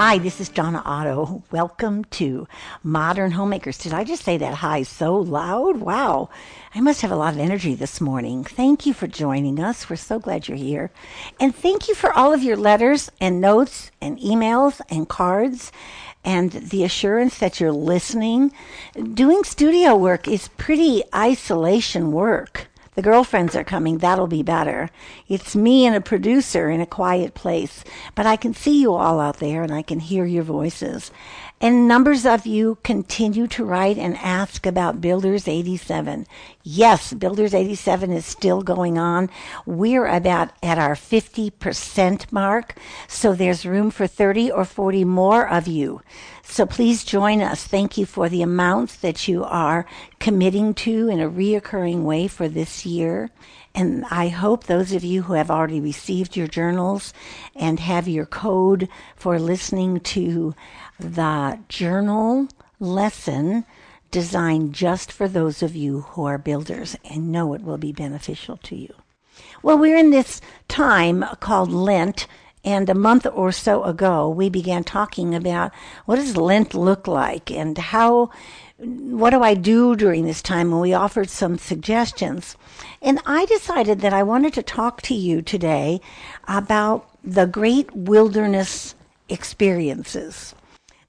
Hi, this is Donna Otto. Welcome to Modern Homemakers. Did I just say that hi so loud? Wow. I must have a lot of energy this morning. Thank you for joining us. We're so glad you're here. And thank you for all of your letters and notes and emails and cards and the assurance that you're listening. Doing studio work is pretty isolation work. The girlfriends are coming. That'll be better. It's me and a producer in a quiet place, but I can see you all out there and I can hear your voices. And numbers of you continue to write and ask about Builders 87. Yes, Builders 87 is still going on. We're about at our 50% mark, so there's room for 30 or 40 more of you. So please join us. Thank you for the amounts that you are committing to in a reoccurring way for this year. And I hope those of you who have already received your journals and have your code for listening to the journal lesson designed just for those of you who are builders and know it will be beneficial to you. Well, we're in this time called Lent and a month or so ago, we began talking about what does Lent look like and how, what do I do during this time? And we offered some suggestions. And I decided that I wanted to talk to you today about the great wilderness experiences.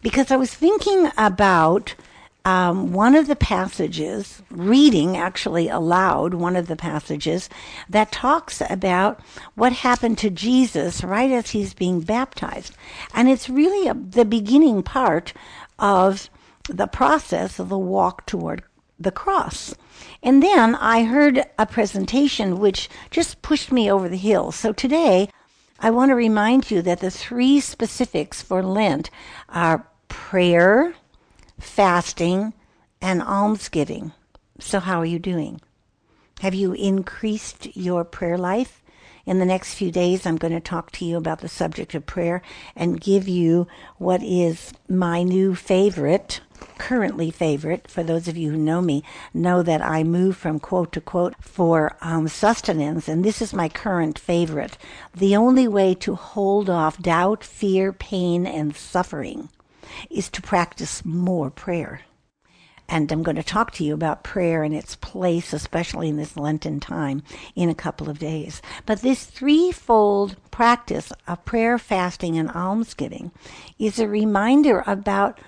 Because I was thinking about um, one of the passages, reading actually aloud, one of the passages that talks about what happened to Jesus right as he's being baptized. And it's really a, the beginning part of the process of the walk toward the cross. And then I heard a presentation which just pushed me over the hill. So today, I want to remind you that the three specifics for Lent are prayer, fasting, and almsgiving. So, how are you doing? Have you increased your prayer life? In the next few days, I'm going to talk to you about the subject of prayer and give you what is my new favorite, currently favorite. For those of you who know me, know that I move from quote to quote for um, sustenance, and this is my current favorite. The only way to hold off doubt, fear, pain, and suffering is to practice more prayer. And I'm going to talk to you about prayer and its place, especially in this Lenten time, in a couple of days. But this threefold practice of prayer, fasting, and almsgiving is a reminder about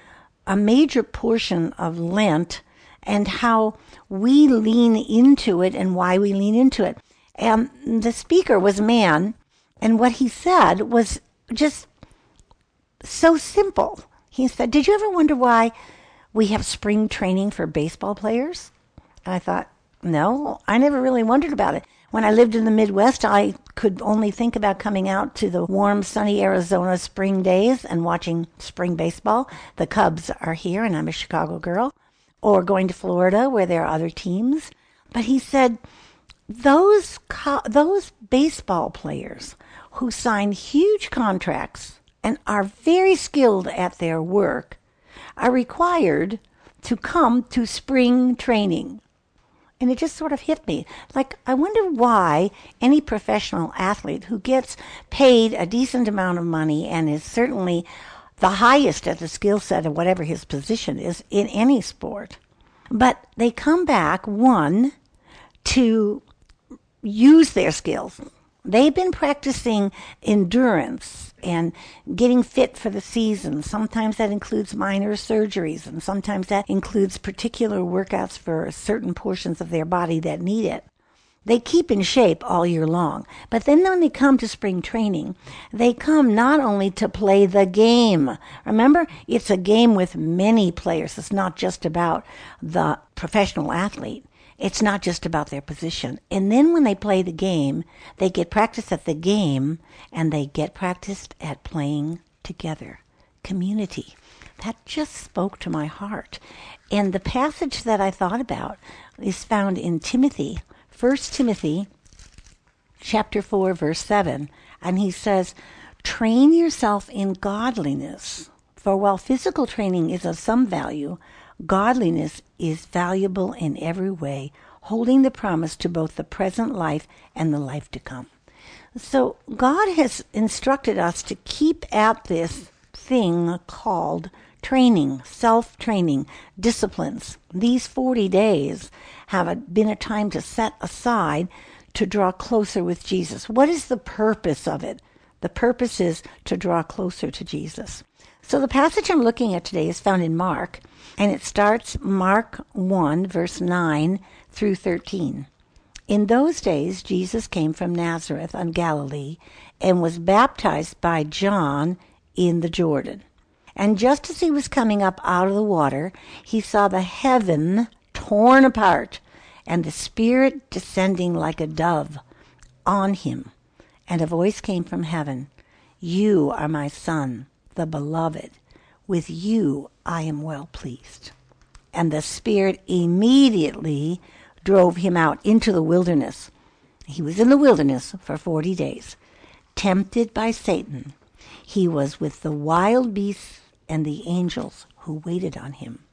a major portion of Lent and how we lean into it and why we lean into it. And the speaker was a man, and what he said was just so simple. He said, Did you ever wonder why we have spring training for baseball players? And I thought, no, I never really wondered about it. When I lived in the Midwest, I could only think about coming out to the warm, sunny Arizona spring days and watching spring baseball. The Cubs are here, and I'm a Chicago girl, or going to Florida where there are other teams. But he said, those co- those baseball players who sign huge contracts and are very skilled at their work are required to come to spring training. And it just sort of hit me. Like, I wonder why any professional athlete who gets paid a decent amount of money and is certainly the highest at the skill set of whatever his position is in any sport, but they come back, one, to use their skills. They've been practicing endurance and getting fit for the season. Sometimes that includes minor surgeries, and sometimes that includes particular workouts for certain portions of their body that need it. They keep in shape all year long. But then when they come to spring training, they come not only to play the game. Remember, it's a game with many players. It's not just about the professional athlete. It's not just about their position. And then when they play the game, they get practice at the game and they get practiced at playing together. Community. That just spoke to my heart. And the passage that I thought about is found in Timothy, 1 Timothy chapter 4 verse 7, and he says, "Train yourself in godliness, for while physical training is of some value, Godliness is valuable in every way, holding the promise to both the present life and the life to come. So God has instructed us to keep at this thing called training, self training, disciplines. These 40 days have been a time to set aside to draw closer with Jesus. What is the purpose of it? The purpose is to draw closer to Jesus. So the passage I'm looking at today is found in Mark, and it starts Mark 1, verse 9 through 13. In those days, Jesus came from Nazareth on Galilee and was baptized by John in the Jordan. And just as he was coming up out of the water, he saw the heaven torn apart and the Spirit descending like a dove on him. And a voice came from heaven You are my Son, the Beloved. With you I am well pleased. And the Spirit immediately drove him out into the wilderness. He was in the wilderness for forty days, tempted by Satan. He was with the wild beasts and the angels who waited on him.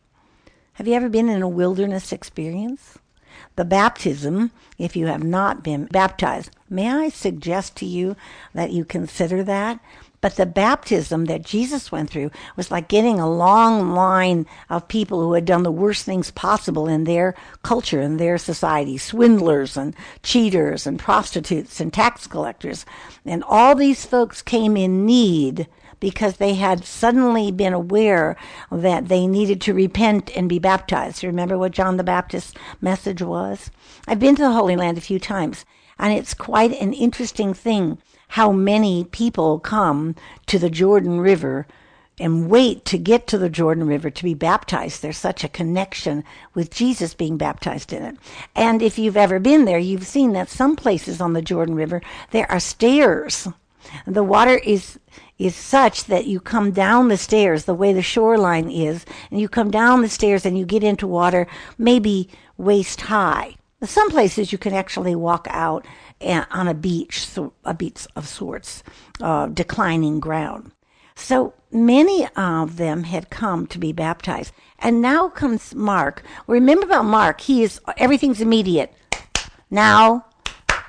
Have you ever been in a wilderness experience? The baptism, if you have not been baptized, may I suggest to you that you consider that? But the baptism that Jesus went through was like getting a long line of people who had done the worst things possible in their culture, in their society swindlers and cheaters and prostitutes and tax collectors. And all these folks came in need because they had suddenly been aware that they needed to repent and be baptized. Remember what John the Baptist's message was? I've been to the Holy Land a few times, and it's quite an interesting thing how many people come to the Jordan River and wait to get to the Jordan River to be baptized. There's such a connection with Jesus being baptized in it. And if you've ever been there, you've seen that some places on the Jordan River, there are stairs. The water is is such that you come down the stairs the way the shoreline is, and you come down the stairs and you get into water maybe waist high. Some places you can actually walk out on a beach, a beach of sorts, uh, declining ground. So many of them had come to be baptized. And now comes Mark. Remember about Mark, he is everything's immediate. Now,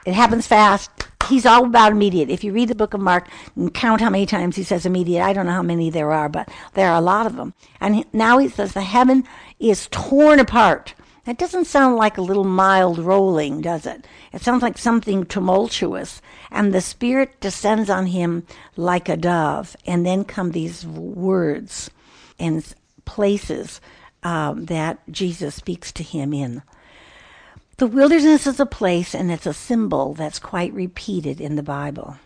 it happens fast. He's all about immediate. If you read the book of Mark and count how many times he says immediate, I don't know how many there are, but there are a lot of them. And now he says the heaven is torn apart that doesn't sound like a little mild rolling, does it? It sounds like something tumultuous. And the Spirit descends on him like a dove. And then come these words and places um, that Jesus speaks to him in. The wilderness is a place and it's a symbol that's quite repeated in the Bible.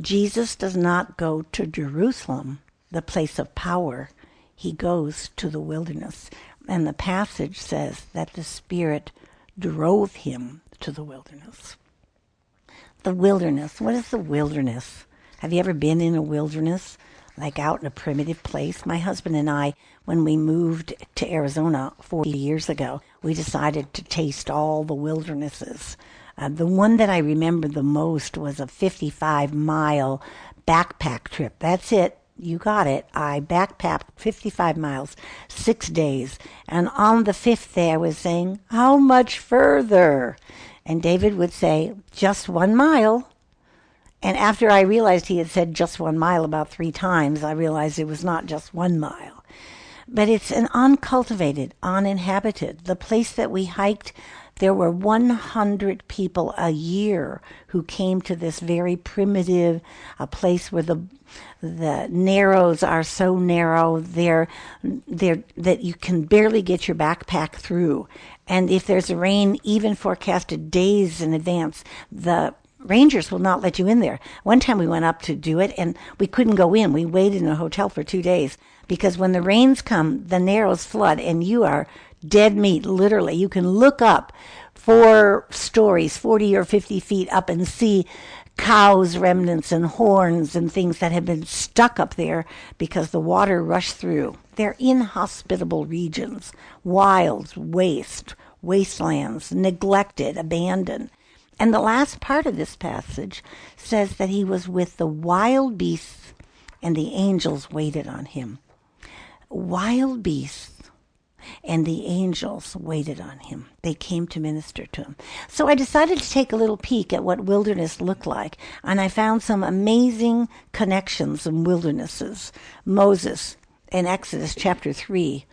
Jesus does not go to Jerusalem, the place of power. He goes to the wilderness. And the passage says that the Spirit drove him to the wilderness. The wilderness. What is the wilderness? Have you ever been in a wilderness? Like out in a primitive place? My husband and I, when we moved to Arizona 40 years ago, we decided to taste all the wildernesses. Uh, the one that I remember the most was a 55 mile backpack trip. That's it you got it. I backpacked 55 miles, six days. And on the fifth day, I was saying, How much further? And David would say, Just one mile. And after I realized he had said just one mile about three times, I realized it was not just one mile. But it's an uncultivated, uninhabited. The place that we hiked there were 100 people a year who came to this very primitive a place where the the narrows are so narrow they're, they're that you can barely get your backpack through. And if there's a rain even forecasted days in advance the rangers will not let you in there. One time we went up to do it and we couldn't go in. We waited in a hotel for two days because when the rains come the narrows flood and you are dead meat, literally. You can look up four stories, 40 or 50 feet up, and see cows' remnants and horns and things that have been stuck up there because the water rushed through. They're inhospitable regions, wilds, waste, wastelands, neglected, abandoned. And the last part of this passage says that he was with the wild beasts and the angels waited on him. Wild beasts and the angels waited on him. They came to minister to him. So I decided to take a little peek at what wilderness looked like, and I found some amazing connections in wildernesses. Moses in Exodus chapter 3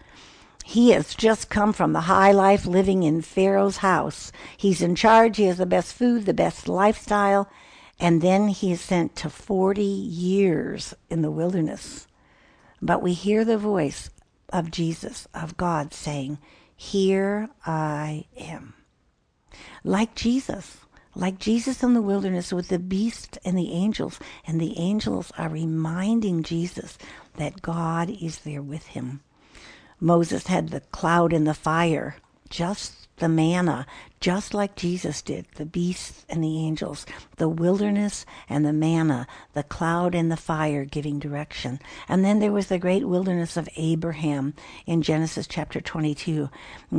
he has just come from the high life living in Pharaoh's house. He's in charge. He has the best food, the best lifestyle. And then he is sent to 40 years in the wilderness. But we hear the voice of Jesus, of God, saying, Here I am. Like Jesus, like Jesus in the wilderness with the beast and the angels, and the angels are reminding Jesus that God is there with him. Moses had the cloud and the fire, just the manna, just like Jesus did, the beasts and the angels, the wilderness and the manna, the cloud and the fire giving direction. And then there was the great wilderness of Abraham in Genesis chapter 22.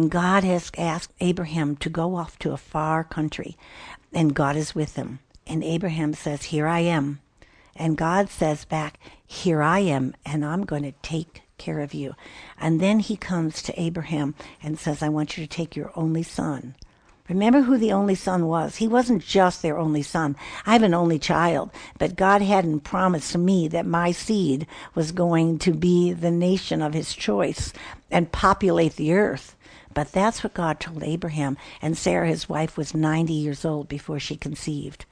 God has asked Abraham to go off to a far country, and God is with him. And Abraham says, Here I am. And God says back, Here I am, and I'm going to take care of you. And then he comes to Abraham and says, I want you to take your only son. Remember who the only son was. He wasn't just their only son. I have an only child, but God hadn't promised me that my seed was going to be the nation of his choice and populate the earth. But that's what God told Abraham, and Sarah, his wife, was 90 years old before she conceived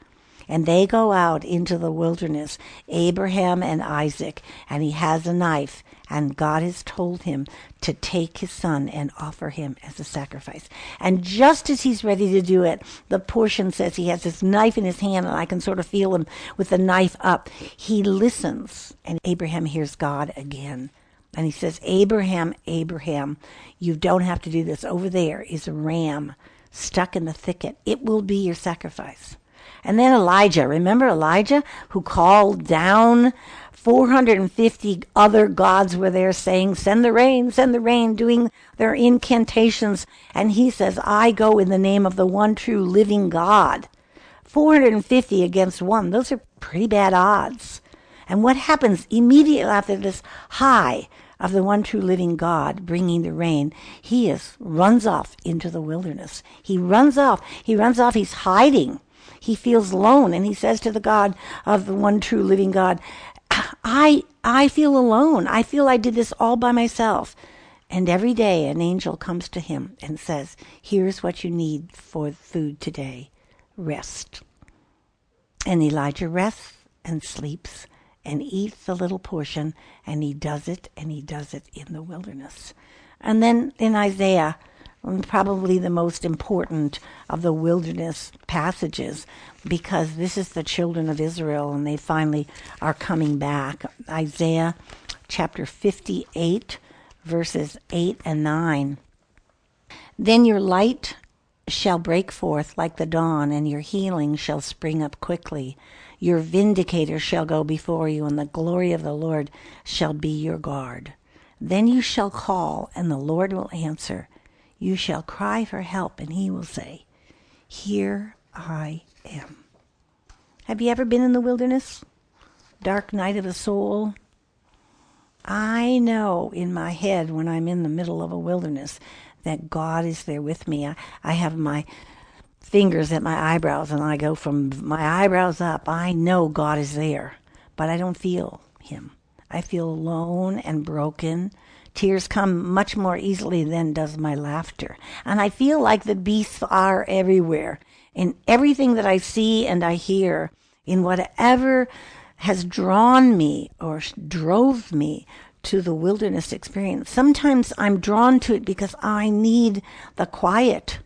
and they go out into the wilderness, Abraham and Isaac, and he has a knife, and God has told him to take his son and offer him as a sacrifice. And just as he's ready to do it, the portion says he has this knife in his hand, and I can sort of feel him with the knife up. He listens, and Abraham hears God again. And he says, Abraham, Abraham, you don't have to do this. Over there is a ram stuck in the thicket. It will be your sacrifice. And then Elijah, remember Elijah who called down 450 other gods were there saying, Send the rain, send the rain, doing their incantations. And he says, I go in the name of the one true living God. 450 against one. Those are pretty bad odds. And what happens immediately after this high of the one true living God bringing the rain, he is runs off into the wilderness. He runs off. He runs off. He's hiding he feels alone and he says to the God of the one true living God, I I feel alone. I feel I did this all by myself. And every day an angel comes to him and says, Here's what you need for food today rest. And Elijah rests and sleeps and eats a little portion, and he does it, and he does it in the wilderness. And then in Isaiah, Um, probably the most important of the wilderness passages because this is the children of Israel and they finally are coming back. Isaiah chapter 58, verses 8 and 9. Then your light shall break forth like the dawn, and your healing shall spring up quickly. Your vindicator shall go before you, and the glory of the Lord shall be your guard. Then you shall call, and the Lord will answer. You shall cry for help, and he will say, Here I am. Have you ever been in the wilderness? Dark night of the soul? I know in my head when I'm in the middle of a wilderness that God is there with me. I, I have my fingers at my eyebrows and I go from my eyebrows up. I know God is there, but I don't feel Him. I feel alone and broken Tears come much more easily than does my laughter. And I feel like the beasts are everywhere in everything that I see and I hear, in whatever has drawn me or drove me to the wilderness experience. Sometimes I'm drawn to it because I need the quiet.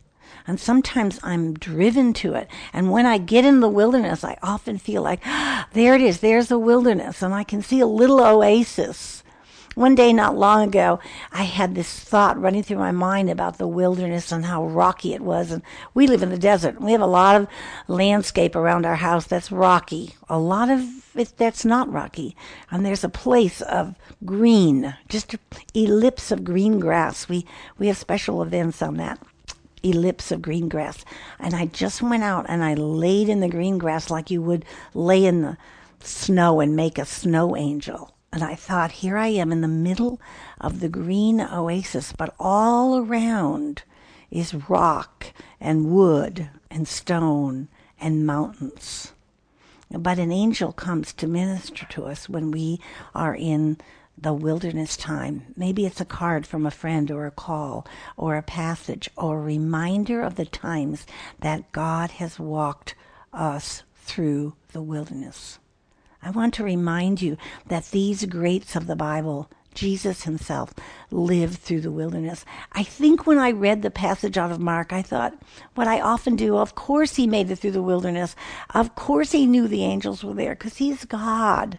And sometimes I'm driven to it. And when I get in the wilderness, I often feel like, ah, there it is, there's the wilderness. And I can see a little oasis one day, not long ago, I had this thought running through my mind about the wilderness and how rocky it was. And we live in the desert. We have a lot of landscape around our house that's rocky. A lot of it that's not rocky. And there's a place of green, just an ellipse of green grass. We, we have special events on that ellipse of green grass. And I just went out and I laid in the green grass like you would lay in the snow and make a snow angel And I thought, here I am in the middle of the green oasis, but all around is rock and wood and stone and mountains. But an angel comes to minister to us when we are in the wilderness time. Maybe it's a card from a friend or a call or a passage or a reminder of the times that God has walked us through the wilderness. I want to remind you that these greats of the Bible, Jesus himself, lived through the wilderness. I think when I read the passage out of Mark, I thought, what I often do, of course he made it through the wilderness. Of course he knew the angels were there because he's God.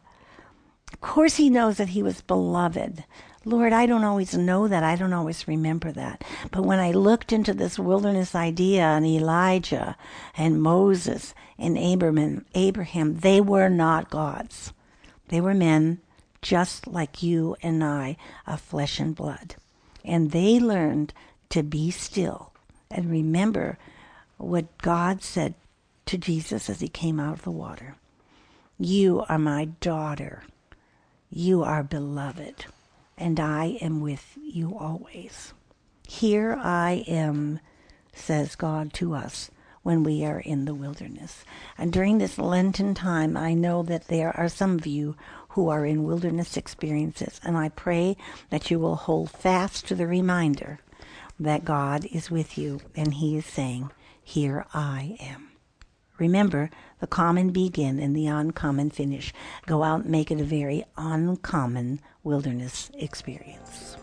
Of course he knows that he was beloved. Lord, I don't always know that. I don't always remember that. But when I looked into this wilderness idea and Elijah and Moses and Abraham, Abraham, they were not gods. They were men just like you and I of flesh and blood. And they learned to be still and remember what God said to Jesus as he came out of the water. You are my daughter. You are beloved and I am with you always. Here I am, says God to us when we are in the wilderness. And during this Lenten time, I know that there are some of you who are in wilderness experiences, and I pray that you will hold fast to the reminder that God is with you and He is saying, Here I am. Remember, the common begin and the uncommon finish. Go out and make it a very uncommon wilderness experience.